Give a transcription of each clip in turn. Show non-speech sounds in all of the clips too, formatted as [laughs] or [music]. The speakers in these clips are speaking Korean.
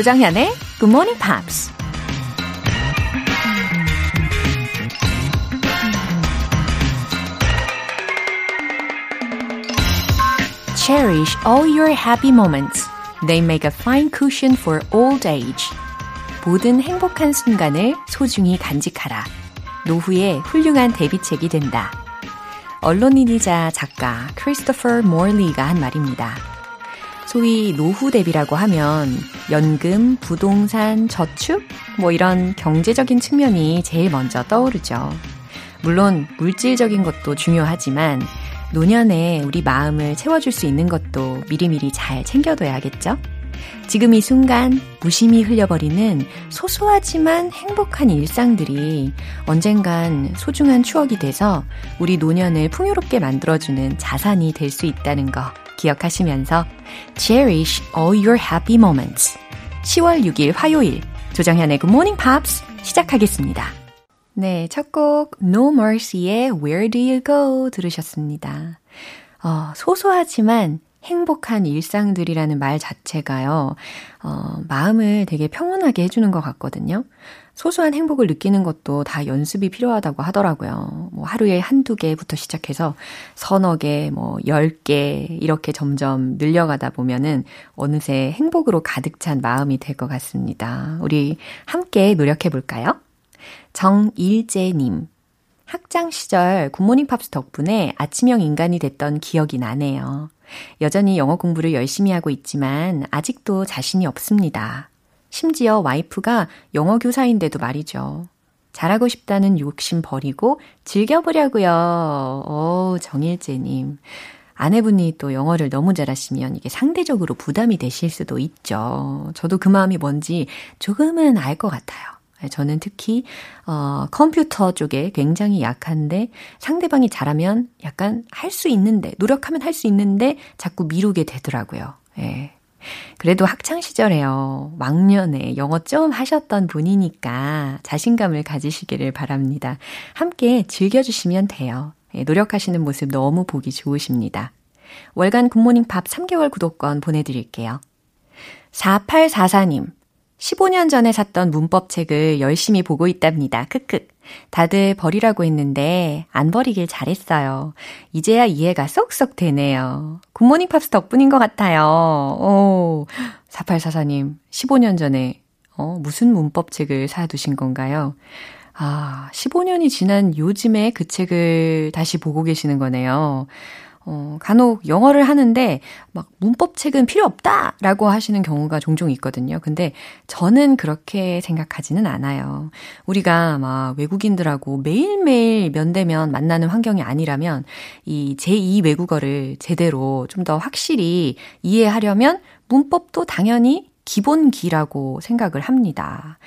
조정현의 Good Morning Pops. Cherish all your happy moments. They make a fine cushion for old age. 모든 행복한 순간을 소중히 간직하라. 노후에 훌륭한 대비책이 된다. 언론인이자 작가 크리스토퍼 모리가 한 말입니다. 소위 노후 대비라고 하면 연금, 부동산, 저축, 뭐 이런 경제적인 측면이 제일 먼저 떠오르죠. 물론 물질적인 것도 중요하지만 노년에 우리 마음을 채워줄 수 있는 것도 미리미리 잘 챙겨둬야겠죠? 지금 이 순간 무심히 흘려버리는 소소하지만 행복한 일상들이 언젠간 소중한 추억이 돼서 우리 노년을 풍요롭게 만들어주는 자산이 될 수 있다는 거 기억하시면서 Cherish all your happy moments. 10월 6일 화요일 조정현의 Good Morning Pops 시작하겠습니다. 네, 첫 곡 No Mercy의 Where Do You Go 들으셨습니다. 어, 소소하지만 행복한 일상들이라는 말 자체가요, 어, 마음을 되게 평온하게 해주는 것 같거든요. 소소한 행복을 느끼는 것도 다 연습이 필요하다고 하더라고요. 뭐 하루에 한두 개부터 시작해서 서너 개, 뭐 열 개, 이렇게 점점 늘려가다 보면은 어느새 행복으로 가득 찬 마음이 될 것 같습니다. 우리 함께 노력해 볼까요? 정일재님. 학창 시절 굿모닝 팝스 덕분에 아침형 인간이 됐던 기억이 나네요. 여전히 영어 공부를 열심히 하고 있지만 아직도 자신이 없습니다. 심지어 와이프가 영어 교사인데도 말이죠. 잘하고 싶다는 욕심 버리고 즐겨보려고요. 오, 정일재님. 아내분이 또 영어를 너무 잘하시면 이게 상대적으로 부담이 되실 수도 있죠. 저도 그 마음이 뭔지 조금은 알 것 같아요. 저는 특히 어 컴퓨터 쪽에 굉장히 약한데 상대방이 잘하면 약간 할 수 있는데 노력하면 할 수 있는데 자꾸 미루게 되더라고요. 예. 그래도 학창 시절에요. 왕년에 영어 좀 하셨던 분이니까 자신감을 가지시기를 바랍니다. 함께 즐겨주시면 돼요. 예, 노력하시는 모습 너무 보기 좋으십니다. 월간 굿모닝 팝 3개월 구독권 보내드릴게요. 4844님. 15년 전에 샀던 문법책을 열심히 보고 있답니다. 크크. 다들 버리라고 했는데 안 버리길 잘했어요. 이제야 이해가 쏙쏙 되네요. 굿모닝 팝스 덕분인 것 같아요. 오, 4844님, 15년 전에 어, 무슨 문법책을 사두신 건가요? 아, 15년이 지난 요즘에 그 책을 다시 보고 계시는 거네요. 어, 간혹 영어를 하는데 막 문법책은 필요 없다! 라고 하시는 경우가 종종 있거든요. 근데 저는 그렇게 생각하지는 않아요. 우리가 막 외국인들하고 매일매일 면대면 만나는 환경이 아니라면 이 제2 외국어를 제대로 좀 더 확실히 이해하려면 문법도 당연히 기본기라고 생각을 합니다.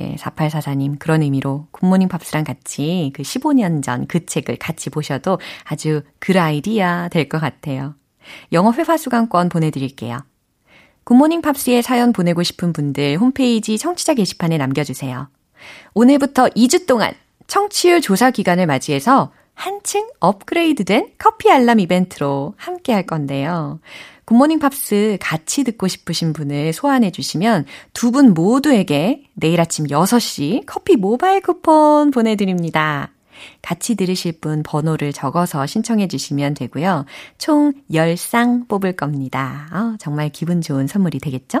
예, 4844님, 그런 의미로 굿모닝 팝스랑 같이 그 15년 전 그 책을 같이 보셔도 아주 그 ideal 될 것 같아요. 영어 회화 수강권 보내드릴게요. 굿모닝 팝스에 사연 보내고 싶은 분들 홈페이지 청취자 게시판에 남겨주세요. 오늘부터 2주 동안 청취율 조사 기간을 맞이해서 한층 업그레이드된 커피 알람 이벤트로 함께 할 건데요. 굿모닝 팝스 같이 듣고 싶으신 분을 소환해 주시면 두 분 모두에게 내일 아침 6시 커피 모바일 쿠폰 보내드립니다. 같이 들으실 분 번호를 적어서 신청해 주시면 되고요. 총 10쌍 뽑을 겁니다. 어, 정말 기분 좋은 선물이 되겠죠?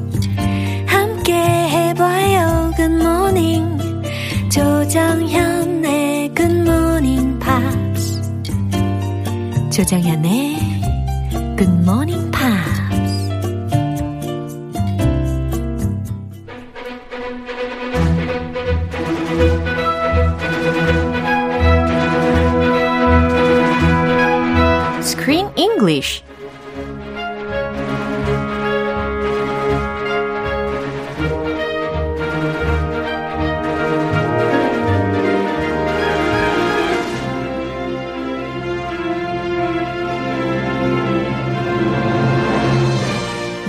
조정현의 굿모닝 팝스 조정현의 굿모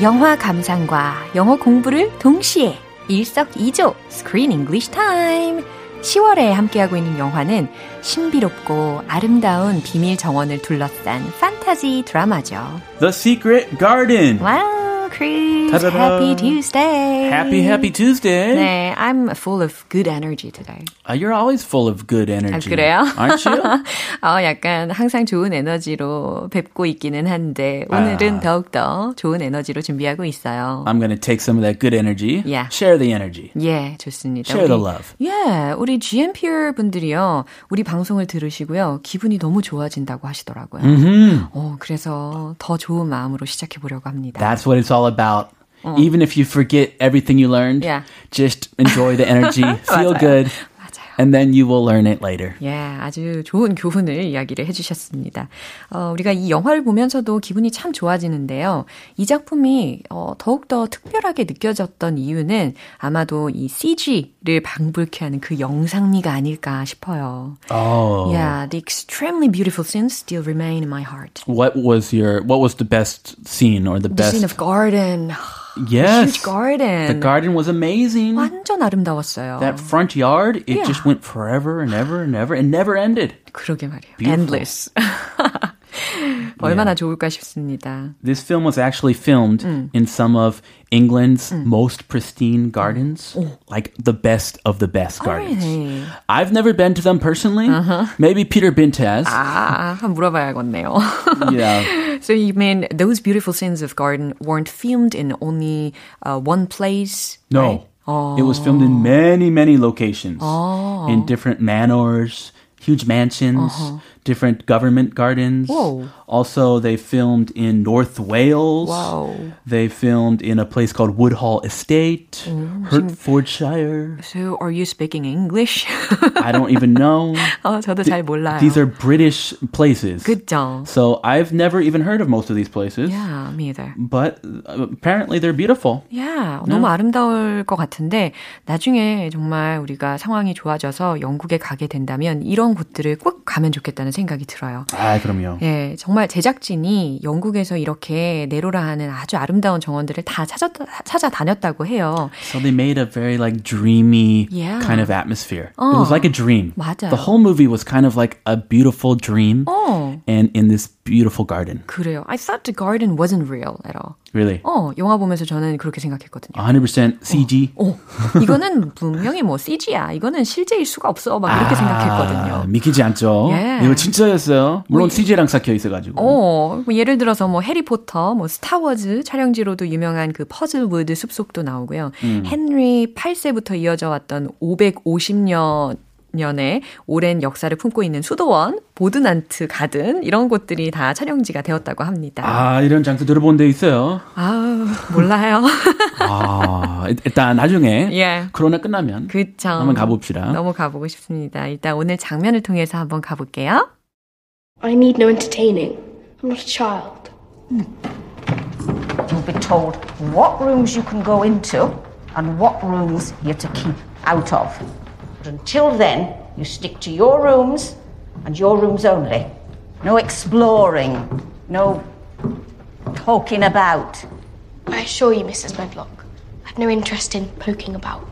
영화 감상과 영어 공부를 동시에 일석이조 Screen English Time. 10월에 함께하고 있는 영화는 신비롭고 아름다운 비밀 정원을 둘러싼 판타지 드라마죠. The Secret Garden. Wow. Chris. Ta-da-da. Happy Tuesday. Happy, happy Tuesday. 네, I'm full of good energy today. Uh, you're always full of good energy. 아, 그래요? Aren't you? 어, 약간 항상 좋은 에너지로 뵙고 있기는 한데 오늘은 아. 더욱더 좋은 에너지로 준비하고 있어요. I'm going to take some of that good energy. Yeah. Share the energy. 예, 좋습니다. Share the love. 예, 우리 GMPR 분들이요. 우리 방송을 들으시고요. 기분이 너무 좋아진다고 하시더라고요. Mm-hmm. 어, 그래서 더 좋은 마음으로 시작해 보려고 합니다. That's what it's all about. Even if you forget everything you learned, Yeah. just enjoy the energy, feel good, and then you will learn it later. 예, 아주 좋은 교훈을 이야기를 해주셨습니다. 어, 우리가 이 영화를 보면서도 기분이 참 좋아지는데요. 이 작품이 어, 더욱더 특별하게 느껴졌던 이유는 아마도 이 CG를 방불케 하는 그 영상미가 아닐까 싶어요. Oh. Yeah, the extremely beautiful scenes still remain in my heart. What was your what was the best scene or the The best scene of garden, Yes. huge garden. The garden was amazing. 완전 아름다웠어요. That front yard, it Yeah. just went forever and ever and ever and never ended. 그러게 말이에요. Beautiful. Endless. [laughs] [laughs] 얼마나 좋을까 싶습니다. This film was actually filmed in some of England's most pristine gardens, like the best of the best gardens. really? I've never been to them personally. Maybe Peter Bint has. 아, 한번 물어봐야겠네요. [laughs] Yeah. [laughs] so you mean those beautiful scenes of garden weren't filmed in only uh, one place? No. right? It was filmed in many, many locations. In different manors, huge mansions, different government gardens. Whoa. Also, they filmed in North Wales. Wow. They filmed in a place called Woodhall Estate, Hertfordshire. So are you speaking English? I don't even know. 어, [laughs] 저도 잘 몰라요. These are British places. 그죠? So I've never even heard of most of these places. Yeah, me either. But uh, apparently they're beautiful. Yeah, 너무 아름다울 것 같은데 나중에 정말 우리가 상황이 좋아져서 영국에 가게 된다면 이런 곳들을 꼭 가면 좋겠다는 생각이 들어요. 아, 그럼요. 예, 정말 제작진이 영국에서 이렇게 네로라 하는 아주 아름다운 정원들을 다 찾아, 찾아다녔다고 해요. So they made a very like dreamy Yeah. kind of atmosphere. It was like a dream. 맞아요. The whole movie was kind of like a beautiful dream 어, and in this beautiful garden. 그래요. I thought the garden wasn't real at all. Really. 어, 영화 보면서 저는 그렇게 생각했거든요. 100% CG. 어, 이거는 분명히 뭐 CG야. 이거는 실제일 수가 없어. 막 이렇게 아, 생각했거든요. 믿기지 않죠. 예. 이거 진짜였어요. 물론 CG랑 섞여 있어가지고. 어, 뭐 예를 들어서 뭐 해리포터, 뭐 스타워즈 촬영지로도 유명한 그 퍼즐우드 숲속도 나오고요. 헨리 8세부터 이어져 왔던 550년 년의 오랜 역사를 품고 있는 수도원, 보드난트 가든 이런 곳들이 다 촬영지가 되었다고 합니다. 아 이런 장소 들어본 데 있어요. 아, 몰라요. [laughs] 아 일- 일단 나중에 예. 코로나 끝나면 그쵸. 한번 가봅시다. 너무 가보고 싶습니다. 일단 오늘 장면을 통해서 한번 가볼게요. I need no entertaining. I'm not a child. You'll be told what rooms you can go into and what rooms you're to keep out of. But until then, you stick to your rooms and your rooms only. No exploring, no talking about. I assure you, Mrs. Medlock, I've no interest in poking about.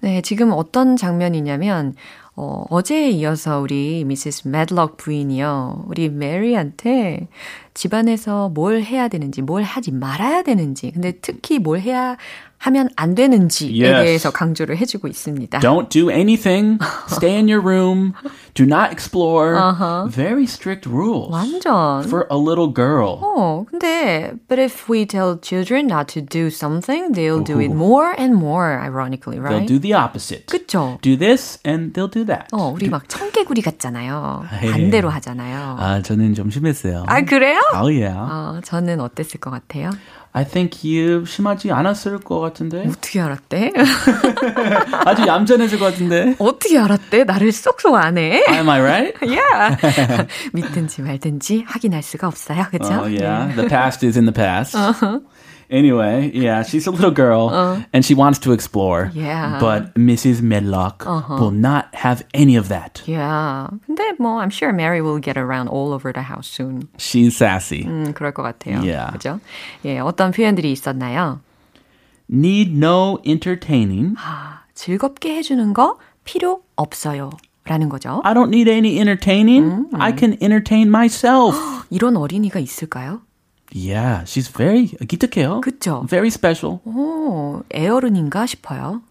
네, 지금 어떤 장면이냐면, 어, 어제에 이어서 우리 미시스 매들럭 부인이요. 우리 메리한테 집안에서 뭘 해야 되는지, 뭘 하지 말아야 되는지, 근데 특히 뭘 해야 하면 안 되는지에 Yes. 대해서 강조를 해주고 있습니다. Don't do anything. Stay in your room. Do not explore. Very strict rules 완전. for a little girl. 어, 근데 but if we tell children not to do something, they'll do it more and more ironically, They'll right? do the opposite. 그쵸? Do this and they'll do that. 어, 우리 막 청개구리 같잖아요. 에이. 반대로 하잖아요. 아 저는 좀 심했어요. 아, 그래요? Oh yeah. 어, 저는 어땠을 것 같아요? I think you 심하지 않았을 것 같은데. 어떻게 알았대? [laughs] 아주 얌전했을 것 같은데. 어떻게 알았대? 나를 쏙쏙 안 해? Am I right? [laughs] yeah. [laughs] 믿든지 말든지 확인할 수가 없어요. 그쵸? Oh yeah. The past is in the past. Anyway, yeah, she's a little girl uh, and she wants to explore. Yeah. But Mrs. Medlock uh-huh. will not have any of that. Yeah. 근데 뭐 I'm sure Mary will get around all over the house soon. She's sassy. 음, 그럴 것 같아요. Yeah. 그죠? 예, 어떤 표현들이 있었나요? Need no entertaining. 아, 즐겁게 해주는 거 필요 없어요. 라는 거죠. I don't need any entertaining. 음, I can entertain myself. [gasps] 이런 어린이가 있을까요? Yeah, she's very 기특해요. 그쵸? Very special. 오, 애어른인가 싶어요.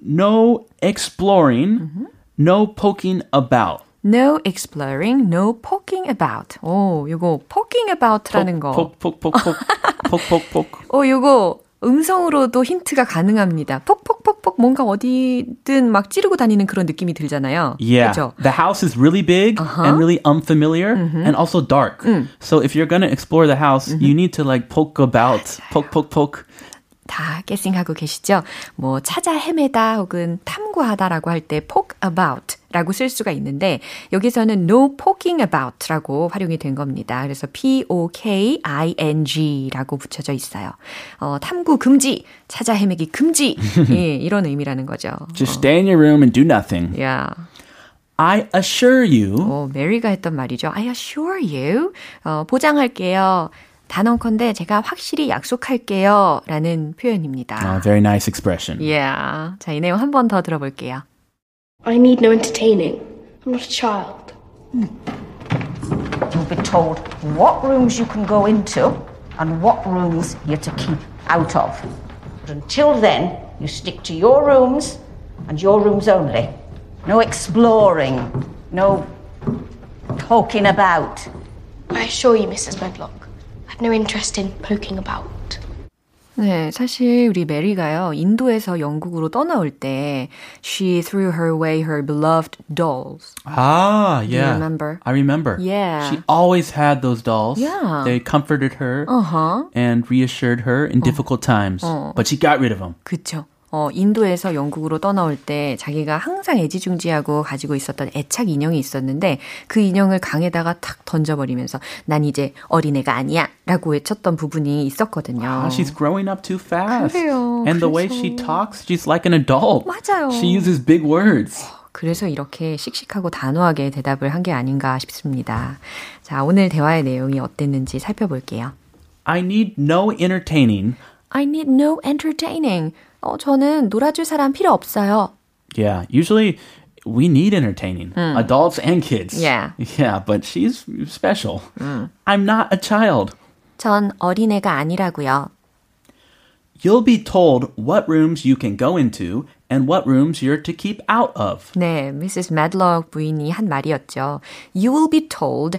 No exploring, mm-hmm. no poking about. No exploring, no poking about. 오, 요거 poking about라는 거. 폭폭폭폭 폭폭폭. [laughs] 오, 요거 음성으로도 힌트가 가능합니다. 폭폭폭폭 뭔가 어디든 막 찌르고 다니는 그런 느낌이 들잖아요. Yeah. 그렇죠? The house is really big uh-huh. and really unfamiliar mm-hmm. and also dark. Mm. So if you're going to explore the house, mm-hmm. you need to like poke about, poke poke poke. 다 깨싱하고 계시죠? 뭐 찾아 헤매다 혹은 탐구하다라고 할 때 poke about 라고 쓸 수가 있는데 여기서는 no poking about라고 활용이 된 겁니다. 그래서 p-o-k-i-n-g라고 붙여져 있어요. 어, 탐구 금지, 찾아 헤매기 금지 [laughs] 예, 이런 의미라는 거죠. Just stay in your room and do nothing. Yeah. I assure you. 어, 메리가 했던 말이죠. I assure you. 어, 보장할게요. 단언컨대 제가 확실히 약속할게요. 라는 표현입니다. Uh, very nice expression. Yeah. 자, 이 내용 한 번 더 들어볼게요. I need no entertaining. I'm not a child. You'll be told what rooms you can go into and what rooms you're to keep out of. But until then, you stick to your rooms and your rooms only. No exploring, no poking about. I assure you, Mrs. Medlock, no interest in poking about. 네, 사실 우리 메리가요, 인도에서 영국으로 떠나올 때, she threw her away her beloved dolls. Ah, yeah. Do you remember? I remember. Yeah. She always had those dolls. Yeah. They comforted her uh-huh. and reassured her in difficult times. 어. But she got rid of them. 그쵸. 어, 인도에서 영국으로 떠나올 때 자기가 항상 애지중지하고 가지고 있었던 애착 인형이 있었는데 그 인형을 강에다가 탁 던져버리면서 난 이제 어린애가 아니야 라고 외쳤던 부분이 있었거든요. Wow, she's growing up too fast. 그래요. And 그래서... the way she talks, she's like an adult. 맞아요. She uses big words. 그래서 이렇게 씩씩하고 단호하게 대답을 한 게 아닌가 싶습니다. 자, 오늘 대화의 내용이 어땠는지 살펴볼게요. I need no entertaining. I need no entertaining. 어, 저는 놀아줄 사람 필요 없어요. Yeah, usually we need entertaining, mm. adults and kids. Yeah. [laughs] Yeah, but she's special. Mm. I'm not a child. 전 어린애가 아니라고요. You'll be told what rooms you can go into and what rooms you're to keep out of. 네, Mrs. Medlock 부인이 한 말이었죠. You will be told.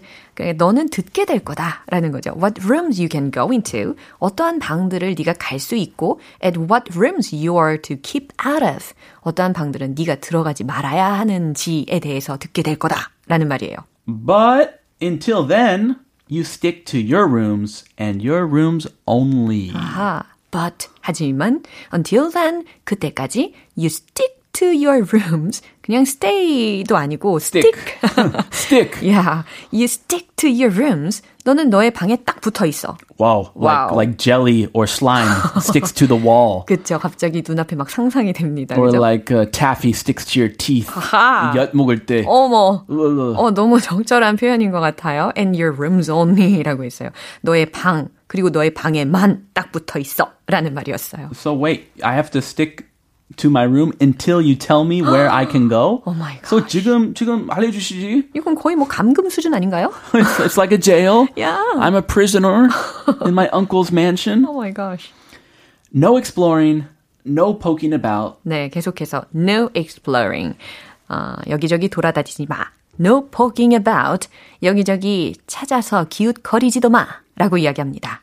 너는 듣게 될 거다라는 거죠. What rooms you can go into. 어떠한 방들을 네가 갈 수 있고 and what rooms you are to keep out of. 어떠한 방들은 네가 들어가지 말아야 하는지에 대해서 듣게 될 거다라는 말이에요. But until then, you stick to your rooms and your rooms only. 아하. But 하지만 until then 그때까지 you stick to your rooms. 그냥 stay도 아니고 stick. stick. yeah. You stick to your rooms. 너는 너의 방에 딱 붙어 있어. Wow. wow. Like, like jelly or slime sticks to the wall. 그쵸. 갑자기 눈앞에 막 상상이 됩니다. Or 그죠? like uh, taffy sticks to your teeth. 아하. 엿 먹을 때. 어머. 어, 너무 적절한 표현인 것 같아요. And your rooms only라고 했어요. 너의 방. 그리고 너의 방에만 딱 붙어 있어. 라는 말이었어요. So wait, I have to stick to my room until you tell me where I can go? Oh my god. So 지금 지금 알려 주시지? 이건 거의 뭐 감금 수준 아닌가요? it's, it's like a jail. Yeah. I'm a prisoner in my uncle's mansion. Oh my gosh. No exploring, no poking about. 네, 계속해서 no exploring. 어, 여기저기 돌아다니지 마. No poking about. 여기저기 찾아서 기웃거리지도 마. 라고 이야기합니다.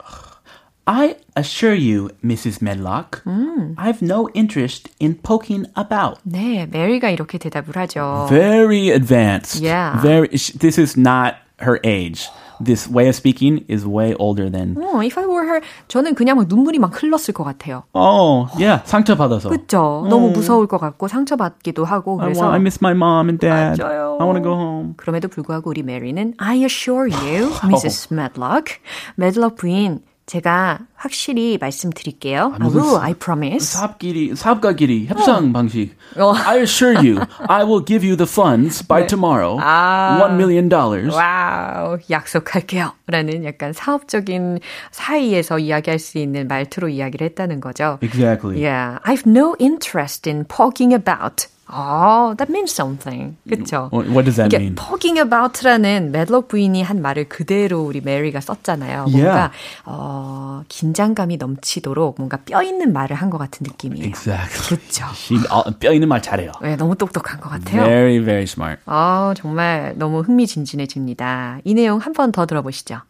I assure you, Mrs. Medlock, 음. I've no interest in poking about. 네, 메리가 이렇게 대답을 하죠. Very advanced. Yeah. Very. This is not her age. This way of speaking is way older than. 어, if I were her, 저는 그냥 막 눈물이 막 흘렀을 것 같아요. Oh, yeah. 상처 받아서. 그죠? 너무 무서울 것 같고 상처 받기도 하고 그래서. I, want, I miss my mom and dad. 맞아요. I want to go home. 그럼에도 불구하고 우리 메리는 I assure you, Mrs. Medlock, Medlock 부인 제가 확실히 말씀드릴게요. I will, I promise. 사업끼리, 사업가끼리 협상 어. 방식. 어. I assure you, I will give you the funds by 네. tomorrow. 아. One million dollars. 와우, 약속할게요. 라는 약간 사업적인 사이에서 이야기할 수 있는 말투로 이야기를 했다는 거죠. Exactly. Yeah, I've no interest in poking about. Oh, that means something. 그쵸? What, what does that 이게 mean? poking about라는 medlock 부인이 한 말을 그대로 우리 메리가 썼잖아요. 뭔가 Yeah. 어, 긴장감이 넘치도록 뭔가 뼈 있는 말을 한 것 같은 느낌이에요. Exactly. 그렇죠. She, 어, 뼈 있는 말 잘해요. 네, 너무 똑똑한 것 같아요. Very, very smart. 아, 정말 너무 흥미진진해집니다. 이 내용 한 번 더 들어보시죠.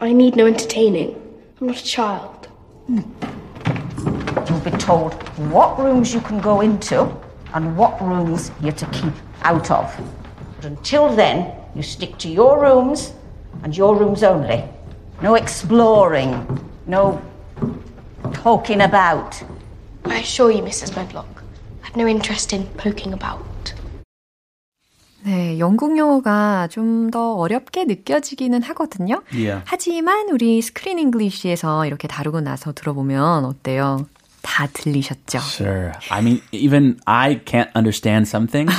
I need no entertaining. I'm not a child. You'll be told what rooms you can go into and what rooms you're to keep out of. But until then, you stick to your rooms and your rooms only. No exploring, no poking about. I assure you, Mrs. Medlock, I've no interest in poking about. 네, 영국 영어가 좀 더 어렵게 느껴지기는 하거든요. Yeah. 하지만 우리 스크린 잉글리시에서 이렇게 다루고 나서 들어보면 어때요? 다 들리셨죠? Sure. I mean, even I can't understand some things,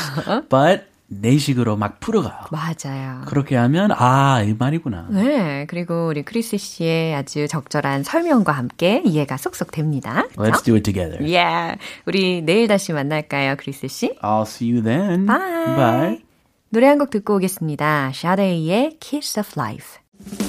but 내 식으로 막 풀어가요. 맞아요. 그렇게 하면 아, 이 말이구나. 네, 그리고 우리 크리스 씨의 아주 적절한 설명과 함께 이해가 쏙쏙 됩니다. Let's do it together. Yeah. 우리 내일 다시 만날까요, 크리스 씨? I'll see you then. Bye. Bye. 노래 한 곡 듣고 오겠습니다. 샤데이의 Kiss of Life.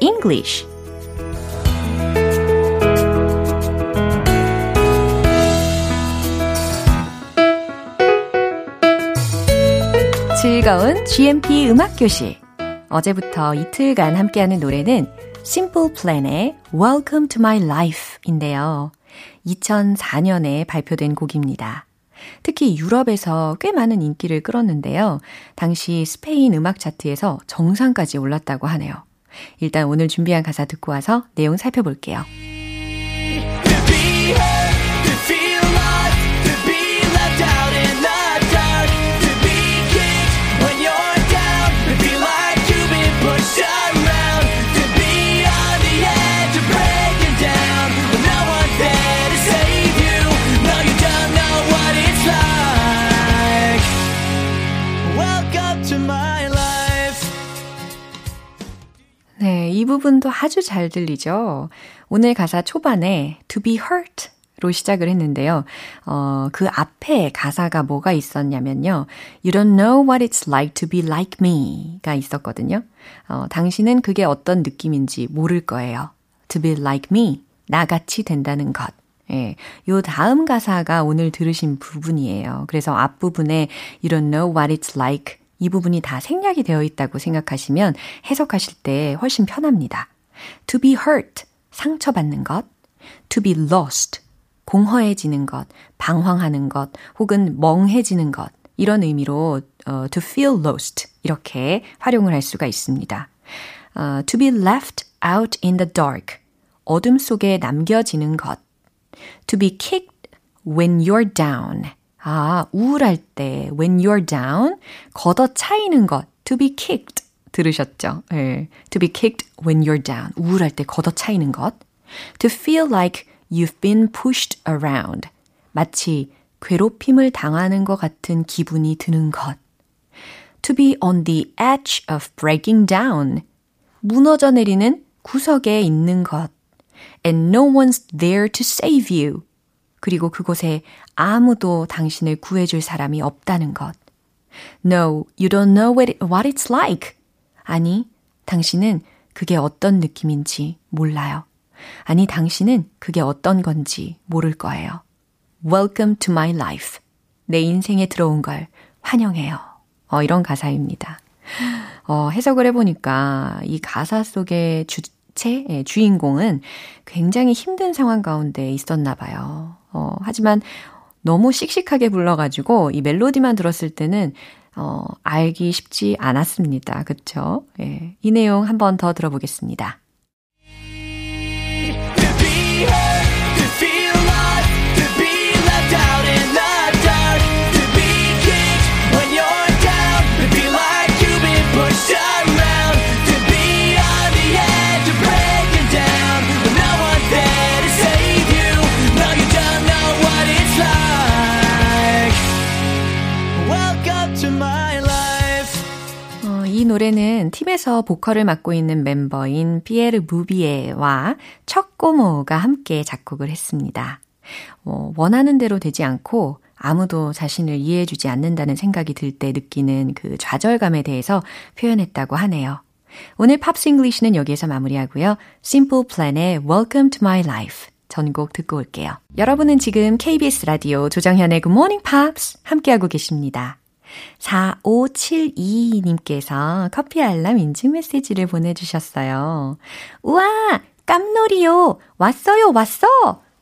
English 즐거운 GMP 음악 교실 어제부터 이틀간 함께하는 노래는 Simple Plan의 Welcome to My Life인데요. 2004년에 발표된 곡입니다. 특히 유럽에서 꽤 많은 인기를 끌었는데요. 당시 스페인 음악 차트에서 정상까지 올랐다고 하네요. 일단 오늘 준비한 가사 듣고 와서 내용 살펴볼게요. 네, 이 부분도 아주 잘 들리죠? 오늘 가사 초반에 to be hurt 로 시작을 했는데요. 어, 그 앞에 가사가 뭐가 있었냐면요. You don't know what it's like to be like me가 있었거든요. 어, 당신은 그게 어떤 느낌인지 모를 거예요. To be like me. 나같이 된다는 것. 예, 요 다음 가사가 오늘 들으신 부분이에요. 그래서 앞부분에 You don't know what it's like 이 부분이 다 생략이 되어 있다고 생각하시면 해석하실 때 훨씬 편합니다. To be hurt, 상처받는 것. To be lost, 공허해지는 것, 방황하는 것, 혹은 멍해지는 것. 이런 의미로 어, to feel lost 이렇게 활용을 할 수가 있습니다. 어, to be left out in the dark, 어둠 속에 남겨지는 것. To be kicked when you're down. 아, 우울할 때 when you're down 걷어 차이는 것 to be kicked 들으셨죠? 예. to be kicked when you're down 우울할 때 걷어 차이는 것 to feel like you've been pushed around 마치 괴롭힘을 당하는 것 같은 기분이 드는 것 to be on the edge of breaking down 무너져 내리는 구석에 있는 것 and no one's there to save you 그리고 그곳에 아무도 당신을 구해줄 사람이 없다는 것. No, you don't know what, it, what it's like. 아니, 당신은 그게 어떤 느낌인지 몰라요. 아니, 당신은 그게 어떤 건지 모를 거예요. Welcome to my life. 내 인생에 들어온 걸 환영해요. 어, 이런 가사입니다. 어, 해석을 해보니까 이 가사 속의 주 체, 예, 주인공은 굉장히 힘든 상황 가운데 있었나 봐요. 어, 하지만 너무 씩씩하게 불러가지고 이 멜로디만 들었을 때는 어, 알기 쉽지 않았습니다. 그쵸? 예, 이 내용 한번 더 들어보겠습니다. 노래는 팀에서 보컬을 맡고 있는 멤버인 피에르 부비에와 척 코모가 함께 작곡을 했습니다. 어, 원하는 대로 되지 않고 아무도 자신을 이해해주지 않는다는 생각이 들 때 느끼는 그 좌절감에 대해서 표현했다고 하네요. 오늘 Pops English는 여기에서 마무리하고요. Simple Plan의 Welcome to My Life 전곡 듣고 올게요. 여러분은 지금 KBS 라디오 조정현의 Good Morning Pops 함께하고 계십니다. 4572님께서 커피 알람 인증 메시지를 보내주셨어요. 우와! 깜놀이요! 왔어요, 왔어!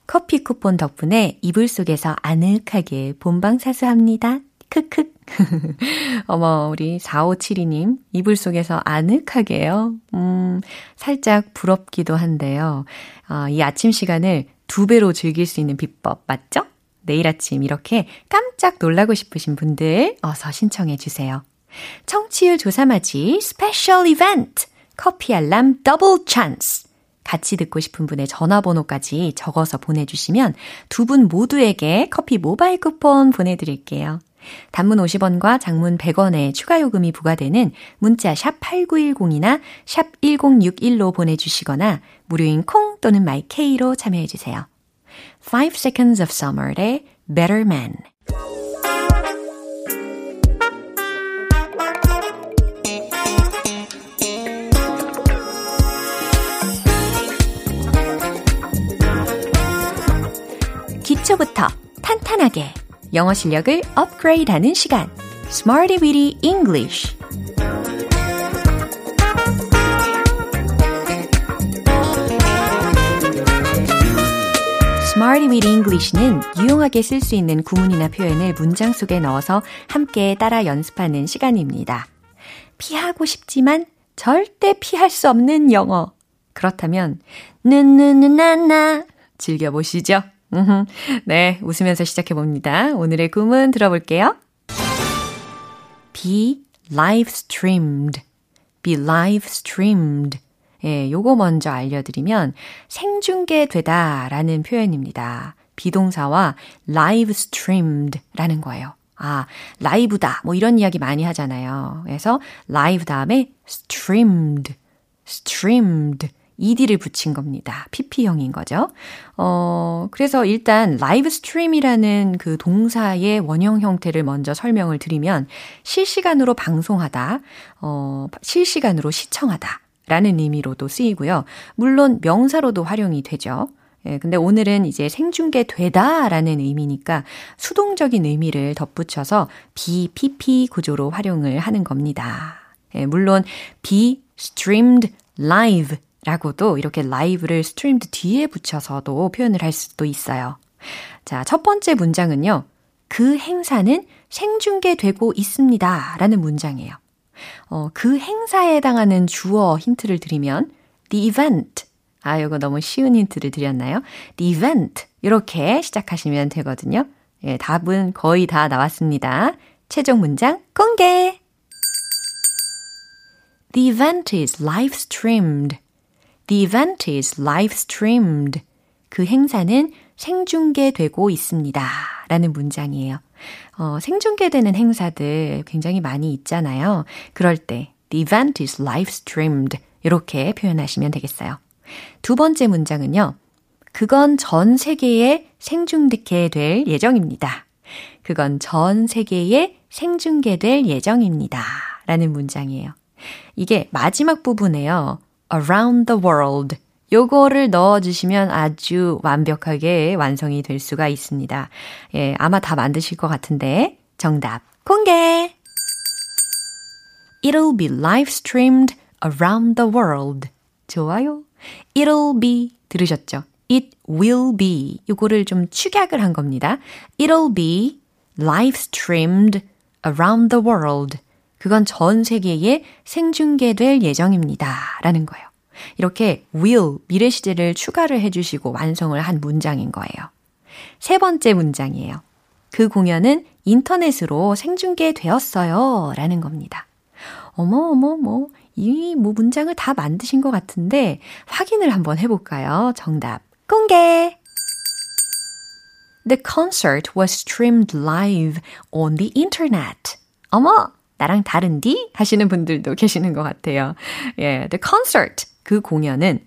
커피 쿠폰 덕분에 이불 속에서 아늑하게 본방사수합니다. 크크. [laughs] 어머, 우리 4572님, 이불 속에서 아늑하게요. 음, 살짝 부럽기도 한데요. 어, 이 아침 시간을 두 배로 즐길 수 있는 비법, 맞죠? 내일 아침 이렇게 깜짝 놀라고 싶으신 분들 어서 신청해 주세요. 청취율 조사맞이 스페셜 이벤트 커피 알람 더블 찬스 같이 듣고 싶은 분의 전화번호까지 적어서 보내주시면 두 분 모두에게 커피 모바일 쿠폰 보내드릴게요. 단문 50원과 장문 100원의 추가 요금이 부과되는 문자 샵 8910이나 샵 1061로 보내주시거나 무료인 콩 또는 마이케이로 참여해주세요. 5 Seconds of Summer의 Better Man 기초부터 탄탄하게 영어 실력을 업그레이드하는 시간 Smarty Weedy English Smarty with English는 유용하게 쓸 수 있는 구문이나 표현을 문장 속에 넣어서 함께 따라 연습하는 시간입니다. 피하고 싶지만 절대 피할 수 없는 영어. 그렇다면 느느느나나 즐겨보시죠. 네, 웃으면서 시작해 봅니다. 오늘의 구문 들어볼게요. be live streamed. be live streamed. 예, 요거 먼저 알려드리면 생중계되다 라는 표현입니다. be동사와 live streamed 라는 거예요. 아, 라이브다. 뭐 이런 이야기 많이 하잖아요. 그래서 live 다음에 streamed, streamed. ed를 붙인 겁니다. pp형인 거죠. 어, 그래서 일단 live stream이라는 그 동사의 원형 형태를 먼저 설명을 드리면 실시간으로 방송하다, 어, 실시간으로 시청하다. 라는 의미로도 쓰이고요. 물론 명사로도 활용이 되죠. 예, 근데 오늘은 이제 생중계되다 라는 의미니까 수동적인 의미를 덧붙여서 BPP 구조로 활용을 하는 겁니다. 예, 물론 be streamed live 라고도 이렇게 live를 streamed 뒤에 붙여서도 표현을 할 수도 있어요. 자, 첫 번째 문장은요. 그 행사는 생중계되고 있습니다. 라는 문장이에요. 어, 그 행사에 해당하는 주어 힌트를 드리면 the event. 아, 이거 너무 쉬운 힌트를 드렸나요? the event. 이렇게 시작하시면 되거든요. 예, 답은 거의 다 나왔습니다. 최종 문장 공개! The event is live streamed. The event is live streamed. 그 행사는 생중계되고 있습니다. 라는 문장이에요. 어, 생중계되는 행사들 굉장히 많이 있잖아요. 그럴 때 The event is live streamed 이렇게 표현하시면 되겠어요. 두 번째 문장은요. 그건 전 세계에 생중계 될 예정입니다. 그건 전 세계에 생중계될 예정입니다. 라는 문장이에요. 이게 마지막 부분에요. around the world 요거를 넣어주시면 아주 완벽하게 완성이 될 수가 있습니다. 예, 아마 다 만드실 것 같은데, 정답 공개! It'll be live streamed around the world. 좋아요. It'll be 들으셨죠? It will be. 이거를 좀 축약을 한 겁니다. It'll be live streamed around the world. 그건 전 세계에 생중계될 예정입니다. 라는 거예요. 이렇게 will, 미래 시제를 추가를 해주시고 완성을 한 문장인 거예요. 세 번째 문장이에요. 그 공연은 인터넷으로 생중계되었어요. 라는 겁니다. 어머, 어머, 뭐, 이 뭐 문장을 다 만드신 것 같은데 확인을 한번 해볼까요? 정답 공개! The concert was streamed live on the internet. 어머, 나랑 다른디? 하시는 분들도 [laughs] 계시는 것 같아요. 예, the concert, 그 공연은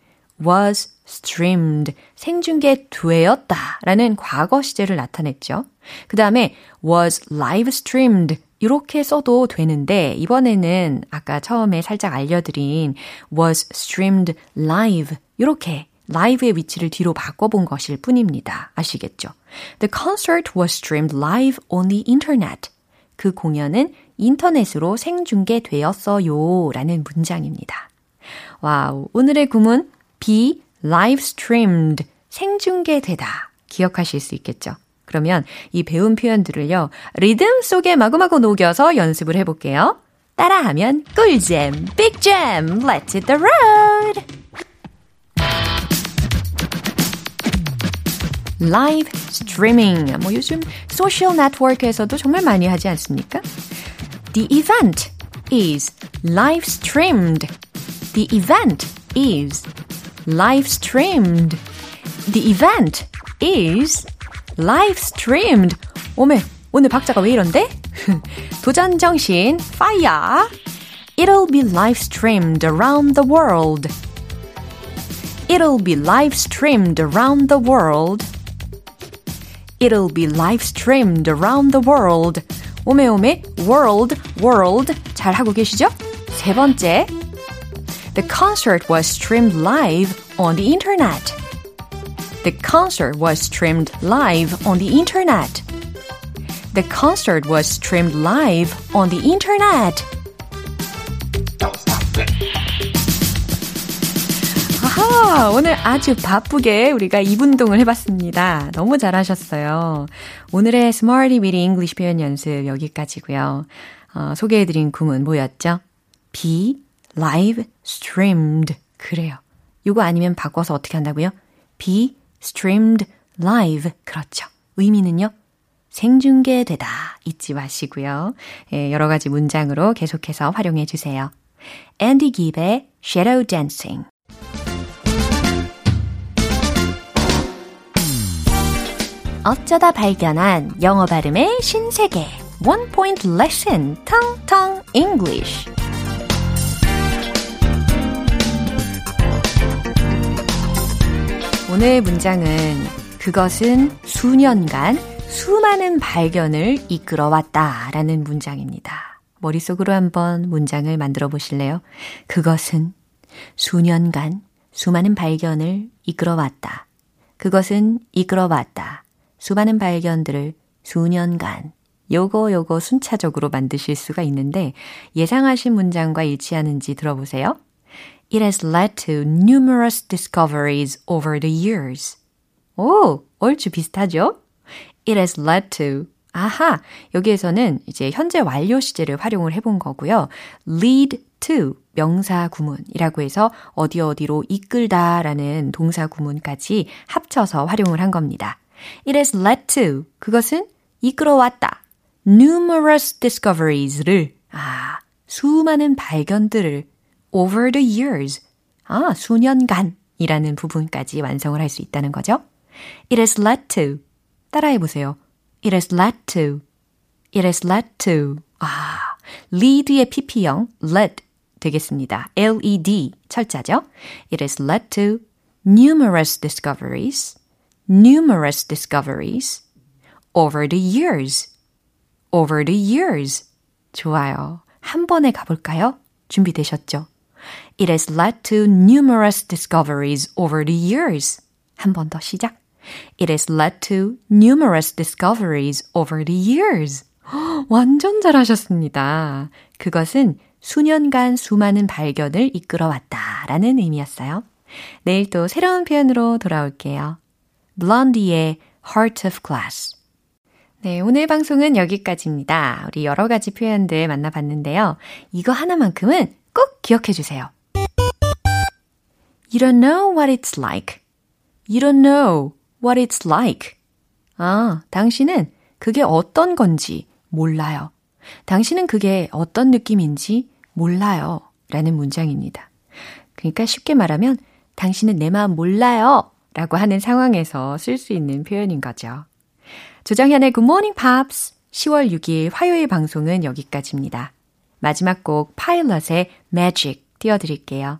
was streamed, 생중계 되었다 라는 과거 시제를 나타냈죠. 그 다음에 was live streamed, 이렇게 써도 되는데 이번에는 아까 처음에 살짝 알려드린 was streamed live 이렇게 live의 위치를 뒤로 바꿔본 것일 뿐입니다. 아시겠죠? The concert was streamed live on the internet. 그 공연은 인터넷으로 생중계되었어요 라는 문장입니다. Wow, 오늘의 구문 be live streamed 생중계되다 기억하실 수 있겠죠? 그러면 이 배운 표현들을요, 리듬 속에 마구마구 녹여서 연습을 해볼게요. 따라하면 꿀잼, 빅잼, let's hit the road! 라이브 스트리밍. 뭐 요즘 소셜 네트워크에서도 정말 많이 하지 않습니까? The event is live streamed. The event is live streamed. The event is live streamed. 오메, 오늘 박자가 왜 이런데? [laughs] 도전 정신, fire. It'll be live streamed around the world. It'll be live streamed around the world. It'll be live streamed around the world. 오메 오메 world world 잘 하고 계시죠? 세 번째. The concert was streamed live on the internet. The concert was streamed live on the internet. The concert was streamed live on the internet. 아하, 오늘 아주 바쁘게 우리가 2분동을 해봤습니다. 너무 잘하셨어요. 오늘의 Smarty Weedy English 표현 연습 여기까지고요. 어, 소개해드린 구문 뭐였죠? be live streamed. 그래요. 이거 아니면 바꿔서 어떻게 한다고요? be streamed live. 그렇죠. 의미는요? 생중계되다. 잊지 마시고요. 예, 여러 가지 문장으로 계속해서 활용해 주세요. 앤디 깁의 Shadow Dancing. 어쩌다 발견한 영어 발음의 신세계. One Point Lesson, Tong Tong English. 오늘 문장은 그것은 수년간 수많은 발견을 이끌어 왔다 라는 문장입니다. 머릿속으로 한번 문장을 만들어 보실래요? 그것은 수년간 수많은 발견을 이끌어 왔다. 그것은 이끌어 왔다. 수많은 발견들을 수년간 요거 요거 순차적으로 만드실 수가 있는데 예상하신 문장과 일치하는지 들어보세요. It has led to numerous discoveries over the years. 오, 얼추 비슷하죠? It has led to 아하, 여기에서는 이제 현재 완료 시제를 활용을 해본 거고요. lead to 명사 구문이라고 해서 어디 어디로 이끌다라는 동사 구문까지 합쳐서 활용을 한 겁니다. It has led to 그것은 이끌어왔다. numerous discoveries를 아, 수많은 발견들을 over the years 아, 수년간이라는 부분까지 완성을 할 수 있다는 거죠. It has led to 따라해 보세요. It has led to It has led to 아, lead의 pp형 led 되겠습니다. LED 철자죠. It has led to numerous discoveries numerous discoveries over the years. over the years. 좋아요. 한 번에 가볼까요? 준비되셨죠? It has led to numerous discoveries over the years. 한 번 더 시작. It has led to numerous discoveries over the years. [gasps] 완전 잘하셨습니다. 그것은 수년간 수많은 발견을 이끌어 왔다 라는 의미였어요. 내일 또 새로운 표현으로 돌아올게요. 블론디의 Heart of Glass. 네, 오늘 방송은 여기까지입니다. 우리 여러 가지 표현들 만나봤는데요. 이거 하나만큼은 꼭 기억해 주세요. You don't know what it's like. You don't know what it's like. 아, 당신은 그게 어떤 건지 몰라요. 당신은 그게 어떤 느낌인지 몰라요. 라는 문장입니다. 그러니까 쉽게 말하면 당신은 내 마음 몰라요. 라고 하는 상황에서 쓸 수 있는 표현인 거죠. 조정현의 Good Morning Pops 10월 6일 화요일 방송은 여기까지입니다. 마지막 곡 파일럿의 Magic 띄워드릴게요.